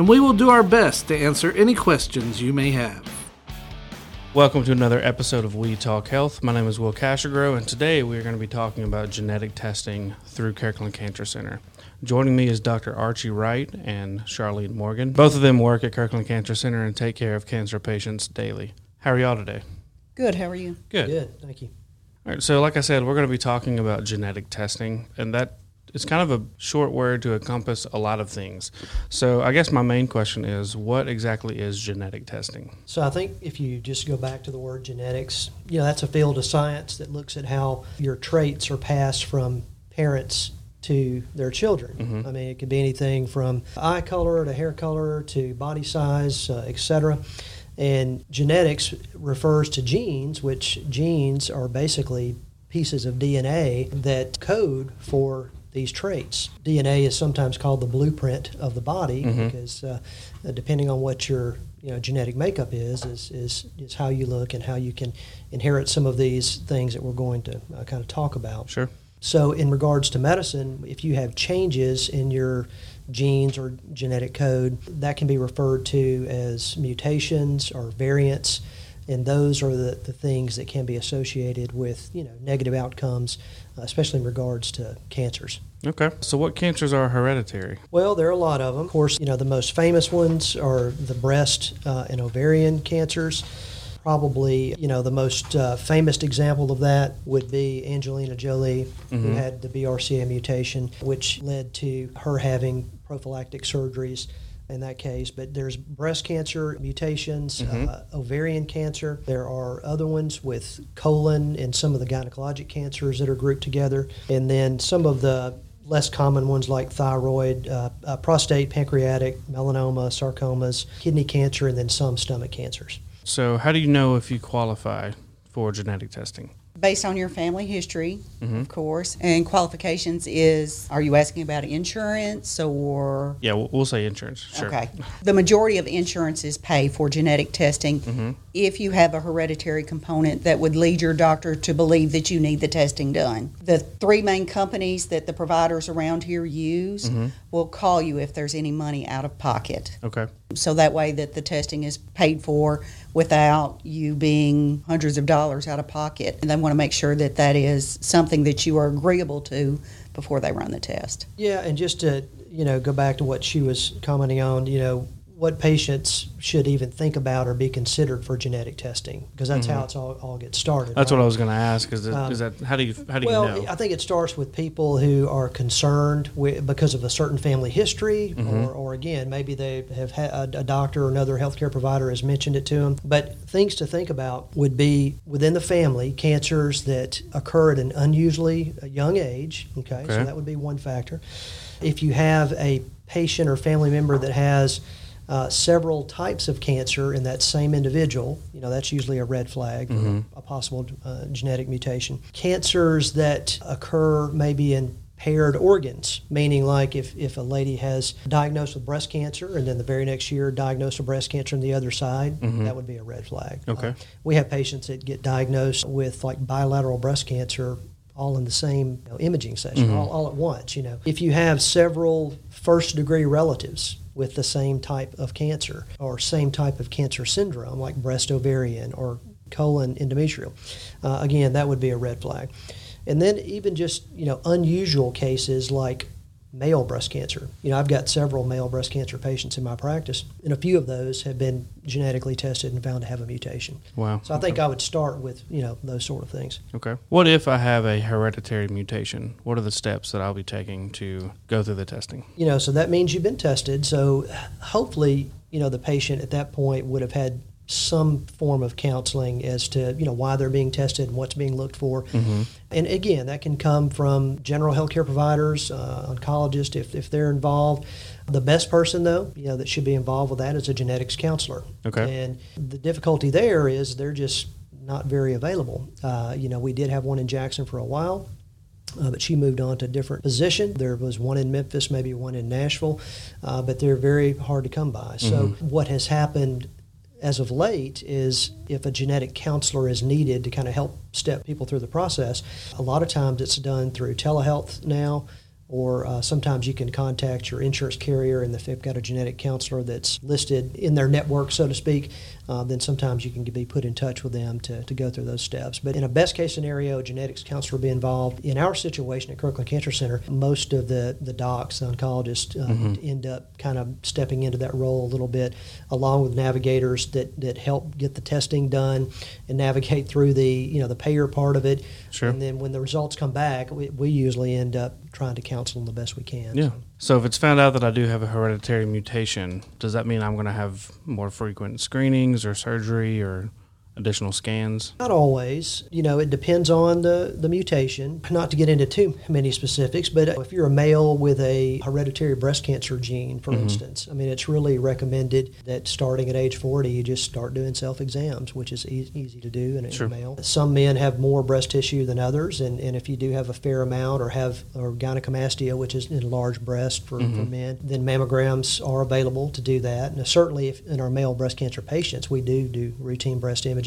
and we will do our best to answer any questions you may have. Welcome to another episode of We Talk Health. My name is Will Cashagro, and today we are going to be talking about genetic testing through Kirkland Cancer Center. Joining me is Dr. Archie Wright and Charlene Morgan. Both of them work at Kirkland Cancer Center and take care of cancer patients daily. How are y'all today? Good. How are you? Good. Good, thank you. All right, so like I said, we're going to be talking about genetic testing, and that it's kind of a short word to encompass a lot of things. So I guess my main question is, what exactly is genetic testing? So I think if you just go back to the word genetics, you know, that's a field of science that looks at how your traits are passed from parents to their children. Mhm. I mean, it could be anything from eye color to hair color to body size, uh, etc. And genetics refers to genes, which genes are basically pieces of DNA that code for these traits. DNA is sometimes called the blueprint of the body Mhm. because uh, uh, depending on what your you know genetic makeup is, is is is how you look and how you can inherit some of these things that we're going to uh, kind of talk about. Sure. So, in regards to medicine, if you have changes in your genes or genetic code, that can be referred to as mutations or variants, and those are the, the things that can be associated with you know negative outcomes, uh, especially in regards to cancers. Okay. So what cancers are hereditary? Well, there are a lot of them. Of course, you know the most famous ones are the breast uh, and ovarian cancers. Probably, you know, the most uh, famous example of that would be Angelina Jolie, who Mhm. had the BRCA mutation, which led to her having prophylactic surgeries in that case. But there's breast cancer mutations, Mhm. uh, ovarian cancer. There are other ones with colon and some of the gynecologic cancers that are grouped together. And then some of the less common ones like thyroid, uh, uh, prostate, pancreatic, melanoma, sarcomas, kidney cancer, and then some stomach cancers. So how do you know if you qualify for genetic testing? Based on your family history, Mhm. of course, and qualifications is are you asking about insurance or Yeah, we'll, we'll say insurance. Sure. Okay. The majority of insurances pay for genetic testing Mhm. if you have a hereditary component that would lead your doctor to believe that you need the testing done. The three main companies that the providers around here use Mhm. will call you if there's any money out of pocket. Okay. so that way that the testing is paid for without you being hundreds of dollars out of pocket. And they want to make sure that that is something that you are agreeable to before they run the test. Yeah, and just to you know go back to what she was commenting on, you know what patients should even think about or be considered for genetic testing because that's how Mhm. it's all, all gets started. That's right? what I was going to ask. Is, Um, is that how do you how do well, you know? I think it starts with people who are concerned with, because of a certain family history, Mhm. or, or again, maybe they have had a, a doctor or another healthcare provider has mentioned it to them. But things to think about would be within the family cancers that occur at an unusually young age. Okay, Okay. so that would be one factor. If you have a patient or family member that has uh, several types of cancer in that same individual, you know, that's usually a red flag, Mhm. a possible uh, genetic mutation. Cancers that occur maybe in paired organs, meaning like if, if a lady has diagnosed with breast cancer and then the very next year diagnosed with breast cancer on the other side, Mhm. that would be a red flag. Okay. Uh, we have patients that get diagnosed with like bilateral breast cancer all in the same you know, imaging session, Mhm. all, all at once. You know, if you have several first degree relatives with the same type of cancer or same type of cancer syndrome, like breast ovarian or colon endometrial, uh, again, that would be a red flag. And then even just you know unusual cases like male breast cancer. You know, I've got several male breast cancer patients in my practice, and a few of those have been genetically tested and found to have a mutation. wow. So I think I would start with you know those sort of things. Okay. What if I have a hereditary mutation? What are the steps that I'll be taking to go through the testing? You know, so that means you've been tested. So hopefully, you know, the patient at that point would have had some form of counseling as to you know why they're being tested and what's being looked for. And again, that can come from general healthcare providers, uh, oncologists, if, if they're involved. The best person, though, you know, that should be involved with that is a genetics counselor. Okay. And the difficulty there is they're just not very available. Uh, you know, we did have one in Jackson for a while. Uh, but she moved on to a different position. There was one in Memphis, maybe one in Nashville, uh, but they're very hard to come by. So, what has happened as of late is if a genetic counselor is needed to kind of help step people through the process, a lot of times it's done through telehealth now, or uh, sometimes you can contact your insurance carrier, and if they've got a genetic counselor that's listed in their network, so to speak, uh, then sometimes you can be put in touch with them to, to go through those steps. But in a best case scenario, a genetics counselor will be involved. In our situation at Kirkland Cancer Center, most of the, the docs, the oncologists, uh, end up kind of stepping into that role a little bit, along with navigators that, that help get the testing done and navigate through the you know the payer part of it. Sure. And then when the results come back, we, we usually end up trying to counsel them the best we can. Yeah. So if it's found out that I do have a hereditary mutation, does that mean I'm going to have more frequent screenings or surgery or additional scans? Not always. You know, it depends on the, the mutation. Not to get into too many specifics, but if you're a male with a hereditary breast cancer gene, for mm-hmm. instance, I mean, it's really recommended that starting at age 40, you just start doing self exams, which is e- easy to do in a, Sure. male. Some men have more breast tissue than others, and, and if you do have a fair amount or have or gynecomastia, which is enlarged breast for, for mm-hmm. men, then mammograms are available to do that. And certainly, if in our male breast cancer patients, we do do routine breast imaging,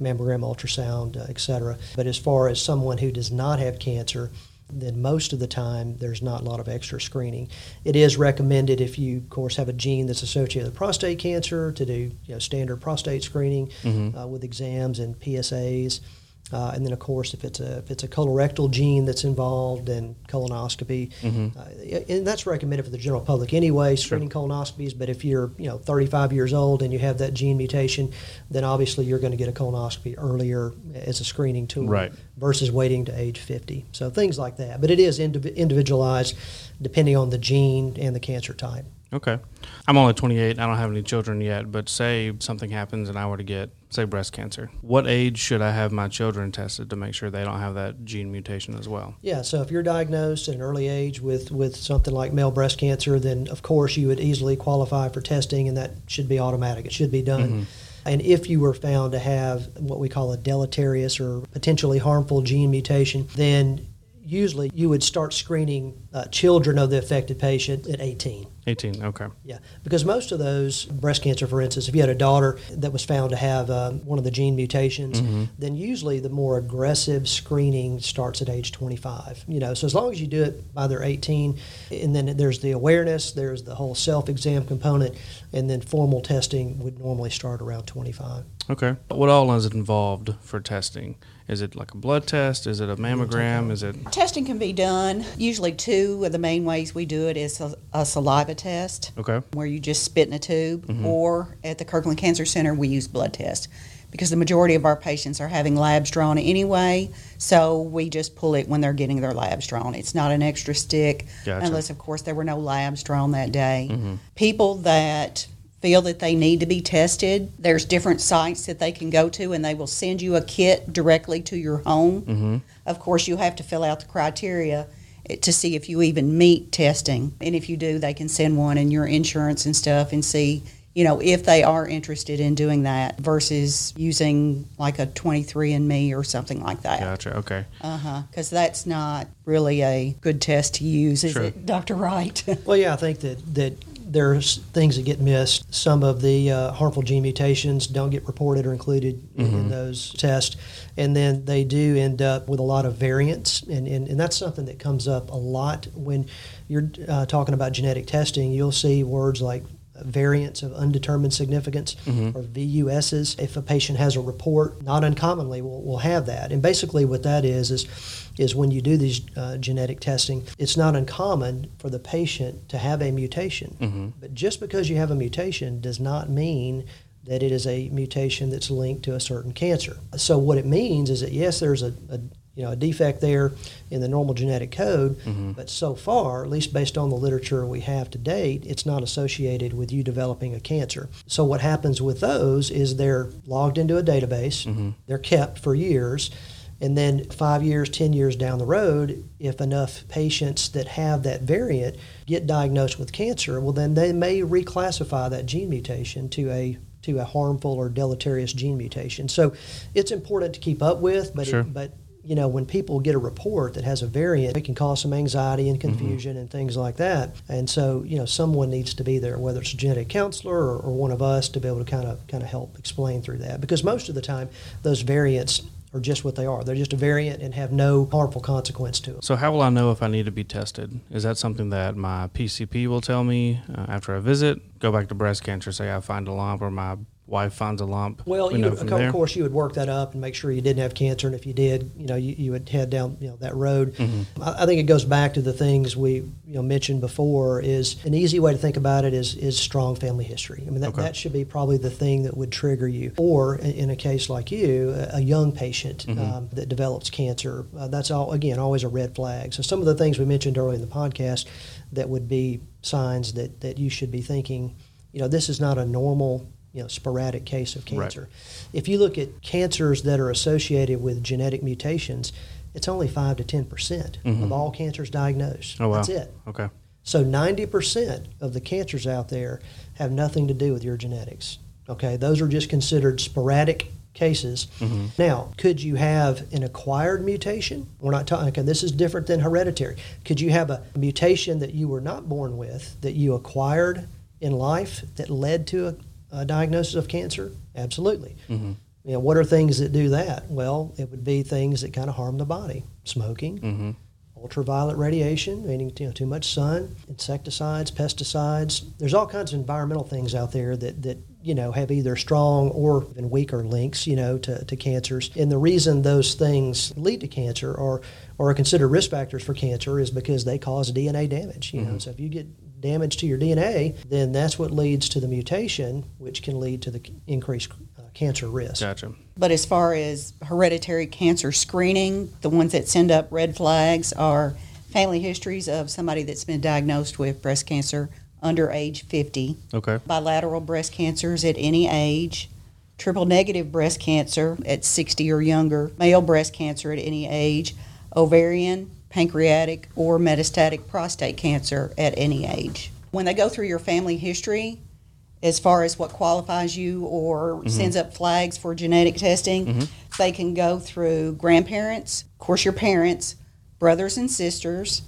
mammogram, ultrasound, uh, et cetera. But as far as someone who does not have cancer, then most of the time there's not a lot of extra screening. It is recommended if you, of course, have a gene that's associated with prostate cancer to do you know, standard prostate screening uh, with exams and PSAs. Uh, and then, of course, if it's a if it's a colorectal gene that's involved, then colonoscopy, uh, and that's recommended for the general public anyway. Screening colonoscopies, but if you're you know 35 years old and you have that gene mutation, then obviously you're going to get a colonoscopy earlier as a screening tool, Right. versus waiting to age 50. So things like that, but it is indiv- individualized depending on the gene and the cancer type. Okay. I'm only 28. I don't have any children yet, but say something happens and I were to get, say, breast cancer. What age should I have my children tested to make sure they don't have that gene mutation as well? Yeah, so if you're diagnosed at an early age with, with something like male breast cancer, then of course you would easily qualify for testing, and that should be automatic. It should be done. Mm-hmm. And if you were found to have what we call a deleterious or potentially harmful gene mutation, then usually you would start screening uh, children of the affected patient at 18. 18. Okay. Yeah, because most of those breast cancer, for instance, if you had a daughter that was found to have um, one of the gene mutations, then usually the more aggressive screening starts at age 25. You know, so as long as you do it by their 18, and then there's the awareness, there's the whole self-exam component, and then formal testing would normally start around 25. Okay. What all is involved for testing? Is it like a blood test? Is it a mammogram? Is it Testing can be done. Usually, two of the main ways we do it is a, a saliva test, okay? where you just spit in a tube, mm-hmm. or at the Kirkland Cancer Center, we use blood test because the majority of our patients are having labs drawn anyway. So we just pull it when they're getting their labs drawn. It's not an extra stick, Gotcha. unless, of course, there were no labs drawn that day. Mm-hmm. People that feel that they need to be tested, there's different sites that they can go to, and they will send you a kit directly to your home. Of course, you have to fill out the criteria to see if you even meet testing. And if you do, they can send one in your insurance and stuff and see, you know, if they are interested in doing that versus using like a 23andMe or something like that. Gotcha. Okay. Uh huh. Because that's not really a good test to use, is Sure. it, Dr. Wright? Well, yeah, I think that, that there's things that get missed. Some of the uh, harmful gene mutations don't get reported or included in, in those tests. And then they do end up with a lot of variants. And, and, and that's something that comes up a lot when you're uh, talking about genetic testing. You'll see words like variants of undetermined significance or VUSs. If a patient has a report, not uncommonly we'll, we'll, have that. And basically, what that is is is when you do these uh, genetic testing, it's not uncommon for the patient to have a mutation. But just because you have a mutation does not mean that it is a mutation that's linked to a certain cancer. So what it means is that yes, there's a, a you know a defect there in the normal genetic code. Mm-hmm. But so far, at least based on the literature we have to date, it's not associated with you developing a cancer. So what happens with those is they're logged into a database. Mm-hmm. They're kept for years. And then five years, 10 years down the road, if enough patients that have that variant get diagnosed with cancer, well, then they may reclassify that gene mutation to a to a harmful or deleterious gene mutation. So it's important to keep up with, but Sure. it, but you know when people get a report that has a variant, it can cause some anxiety and confusion and things like that. And so you know someone needs to be there, whether it's a genetic counselor or, or one of us, to be able to kind of kind of help explain through that. Because most of the time, those variants are just what they are. They're just a variant and have no harmful consequence to them. So, how will I know if I need to be tested? Is that something that my PCP will tell me uh, after I visit? Go back to breast cancer, say I find a lump, or my wife finds a lump. Well, we you know would, from of there. course, you would work that up and make sure you didn't have cancer, and if you did, you know, you, you would head down, you know, that road. Mm-hmm. I, I think it goes back to the things we, you know, mentioned before. Is an easy way to think about it is is strong family history. I mean, that, Okay. that should be probably the thing that would trigger you. Or in, in a case like you, a, a young patient Mm-hmm. um, that develops cancer, uh, that's all again always a red flag. So some of the things we mentioned earlier in the podcast that would be signs that that you should be thinking, you know, this is not a normal you know, sporadic case of Right. cancer. If you look at cancers that are associated with genetic mutations, it's only 5 to 10% of all cancers diagnosed. Mm-hmm. Oh, wow. That's it. Okay. So 90% of the cancers out there have nothing to do with your genetics. Okay, those are just considered sporadic cases. Mm-hmm. Now, could you have an acquired mutation? We're not talking, okay, this is different than hereditary. Could you have a mutation that you were not born with that you acquired in life that led to a, a diagnosis of cancer? Absolutely. Mm-hmm. You know, what are things that do that? Well, it would be things that kind of harm the body. Smoking, Mm-hmm. ultraviolet radiation, meaning you know, too much sun, insecticides, pesticides. There's all kinds of environmental things out there that, that you know have either strong or even weaker links, you know, to, to cancers. And the reason those things lead to cancer or or are considered risk factors for cancer is because they cause DNA damage. You know, so if you get damage to your DNA, then that's what leads to the mutation, which can lead to the increased uh, cancer risk. Gotcha. But as far as hereditary cancer screening, the ones that send up red flags are family histories of somebody that's been diagnosed with breast cancer under age 50, Okay. bilateral breast cancers at any age, triple negative breast cancer at 60 or younger, male breast cancer at any age, ovarian, pancreatic, or metastatic prostate cancer at any age. When they go through your family history, as far as what qualifies you or mm-hmm. sends up flags for genetic testing, mm-hmm. they can go through grandparents, of course, your parents, brothers and sisters,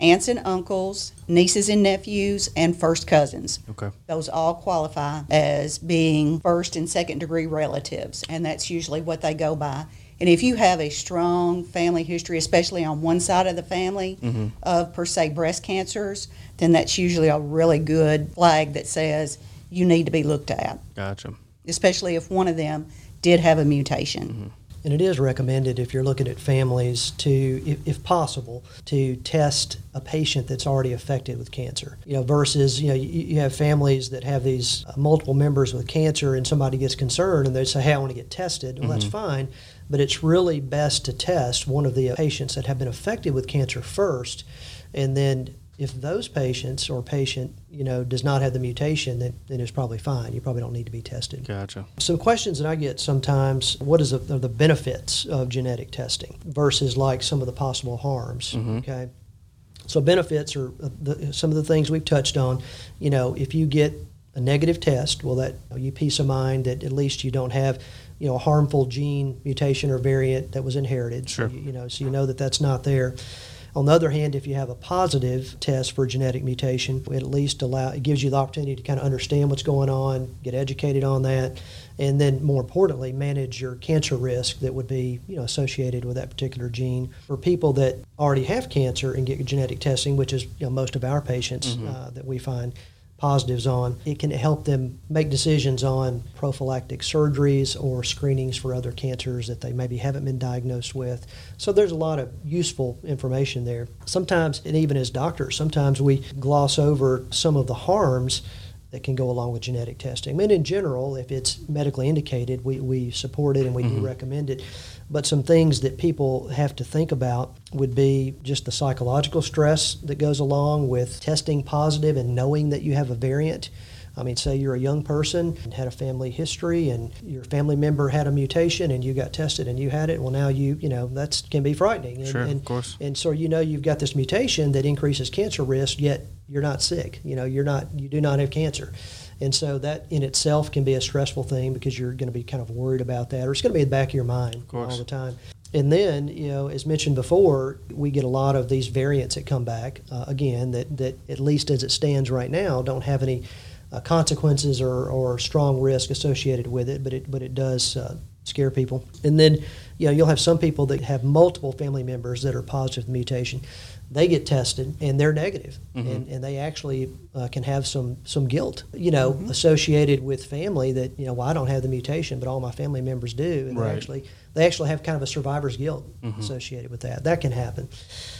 aunts and uncles, nieces and nephews, and first cousins. Okay. Those all qualify as being first and second degree relatives, and that's usually what they go by. And if you have a strong family history, especially on one side of the family mm-hmm. of per se breast cancers, then that's usually a really good flag that says you need to be looked at, Gotcha. especially if one of them did have a mutation. Mm-hmm. And it is recommended if you're looking at families to, if, if possible, to test a patient that's already affected with cancer. You know, versus you know you, you have families that have these uh, multiple members with cancer, and somebody gets concerned and they say, "Hey, I want to get tested." Well, that's mm-hmm. fine, but it's really best to test one of the patients that have been affected with cancer first, and then if those patients or patient you know does not have the mutation, then, then it's probably fine. You probably don't need to be tested. Gotcha. Some questions that I get sometimes: What is the, are the benefits of genetic testing versus like some of the possible harms? Okay, so benefits are uh, the, some of the things we've touched on. You know, if you get a negative test, well, that you peace of mind that at least you don't have, you know, a harmful gene mutation or variant that was inherited. Sure. So you, you know, so you know that that's not there. On the other hand, if you have a positive test for a genetic mutation, it at least allow it gives you the opportunity to kind of understand what's going on, get educated on that, and then more importantly, manage your cancer risk that would be you know associated with that particular gene. For people that already have cancer and get genetic testing, which is you know most of our patients uh, that we find positives on, it can help them make decisions on prophylactic surgeries or screenings for other cancers that they maybe haven't been diagnosed with. So there's a lot of useful information there. Sometimes, and even as doctors, sometimes we gloss over some of the harms that can go along with genetic testing. I mean, in general, if it's medically indicated, we, we support it and we do mm-hmm. recommend it. But some things that people have to think about would be just the psychological stress that goes along with testing positive and knowing that you have a variant. I mean, say you're a young person and had a family history, and your family member had a mutation, and you got tested and you had it. Well, now you, you know, that can be frightening. And, Sure, of course. And so you know you've got this mutation that increases cancer risk, yet you're not sick. You know, you're not, you do not have cancer. And so that in itself can be a stressful thing because you're going to be kind of worried about that, or it's going to be in the back of your mind course. all the time. And then, you know, as mentioned before, we get a lot of these variants that come back uh, again that, that, at least as it stands right now, don't have any uh, consequences or, or strong risk associated with it, but it, but it does uh, scare people. And then, you know, you'll have some people that have multiple family members that are positive to the mutation. They get tested and they're negative, mm-hmm. and, and they actually uh, can have some some guilt, you know, mm-hmm. associated with family that you know, well, I don't have the mutation, but all my family members do, and Right. they actually they actually have kind of a survivor's guilt mm-hmm. associated with that. That can happen.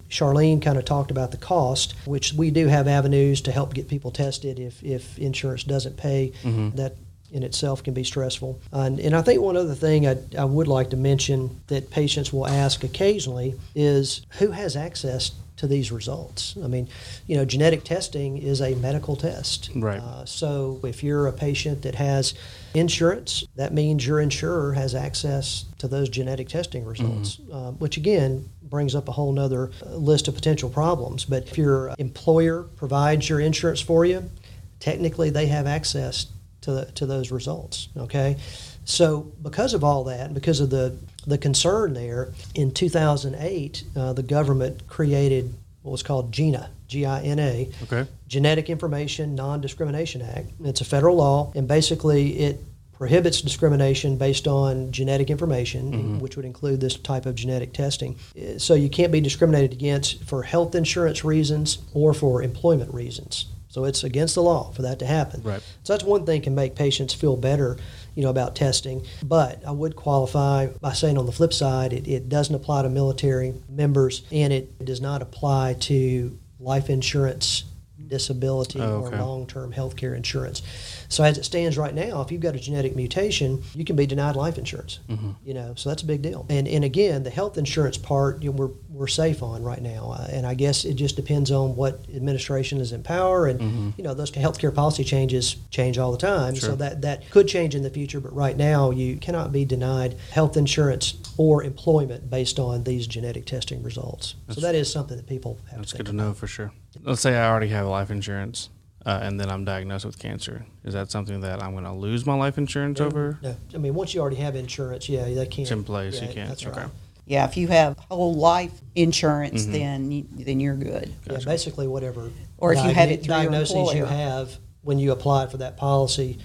Charlene kind of talked about the cost, which we do have avenues to help get people tested if, if insurance doesn't pay. That in itself can be stressful. And, and I think one other thing I, I would like to mention that patients will ask occasionally is who has access to these results? I mean, you know, genetic testing is a medical test. Right. Uh, so if you're a patient that has insurance, that means your insurer has access to those genetic testing results, uh, which again brings up a whole nother uh, list of potential problems. But if your employer provides your insurance for you, technically they have access to, the, to those results. Okay, so because of all that, because of the the concern there, in 2008, uh, the government created what was called GINA, G-I-N-A, Okay. Genetic Information Non-Discrimination Act. It's a federal law, and basically it prohibits discrimination based on genetic information, which would include this type of genetic testing. So you can't be discriminated against for health insurance reasons or for employment reasons. So it's against the law for that to happen. Right. So that's one thing can make patients feel better, you know, about testing. But I would qualify by saying on the flip side, it, it doesn't apply to military members and it does not apply to life insurance, disability, Oh, okay. or long-term health care insurance. So as it stands right now, if you've got a genetic mutation, you can be denied life insurance. Mm-hmm. You know, so that's a big deal. And and again, the health insurance part, you know, we're we're safe on right now. Uh, and I guess it just depends on what administration is in power. And you know, those healthcare policy changes change all the time. Mm-hmm. Sure. So that that could change in the future. But right now, you cannot be denied health insurance or employment based on these genetic testing results. so that is something that people have That's to good to know for sure. Let's say I already have life insurance, uh, and then I'm diagnosed with cancer. Is that something that I'm going to lose my life insurance over? No, I mean once you already have insurance, yeah, they can't. It's in place. yeah, you can't. That's okay. right. Yeah, if you have whole life insurance, then you, then you're good. Yeah, basically whatever. Or if you have diagno- it through your diagnoses you employer. have when you apply for that policy,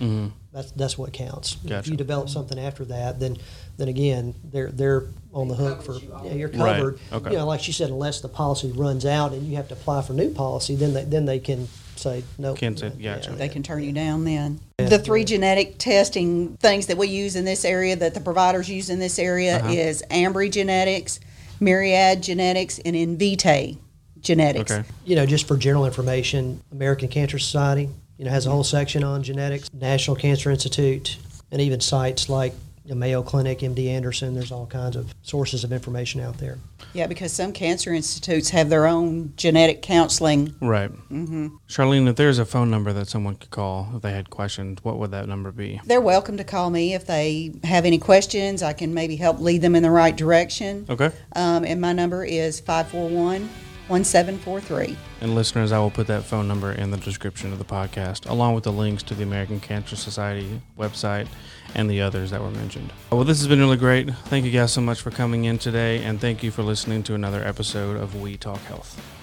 that's that's what counts. If you develop something after that, then then again they're they're on the hook for yeah, you're Right. covered. Okay. You know, like she said, unless the policy runs out and you have to apply for new policy, then they, then they can say no. Can't say- gotcha. They can turn you down then. The three genetic testing things that we use in this area, that the providers use in this area, Uh-huh. is Ambry Genetics, Myriad Genetics, and Invitae Genetics. Okay. you know, just for general information, American Cancer Society, you know, has a whole section on genetics. National Cancer Institute, and even sites like the Mayo Clinic, MD Anderson. There's all kinds of sources of information out there. Yeah, because some cancer institutes have their own genetic counseling. Right. Mm-hmm. Charlene, if there's a phone number that someone could call if they had questions, what would that number be? They're welcome to call me if they have any questions. I can maybe help lead them in the right direction. Okay. Um, and my number is 541 1743. And listeners, I will put that phone number in the description of the podcast, along with the links to the American Cancer Society website and the others that were mentioned. Well, this has been really great. Thank you guys so much for coming in today, and thank you for listening to another episode of We Talk Health.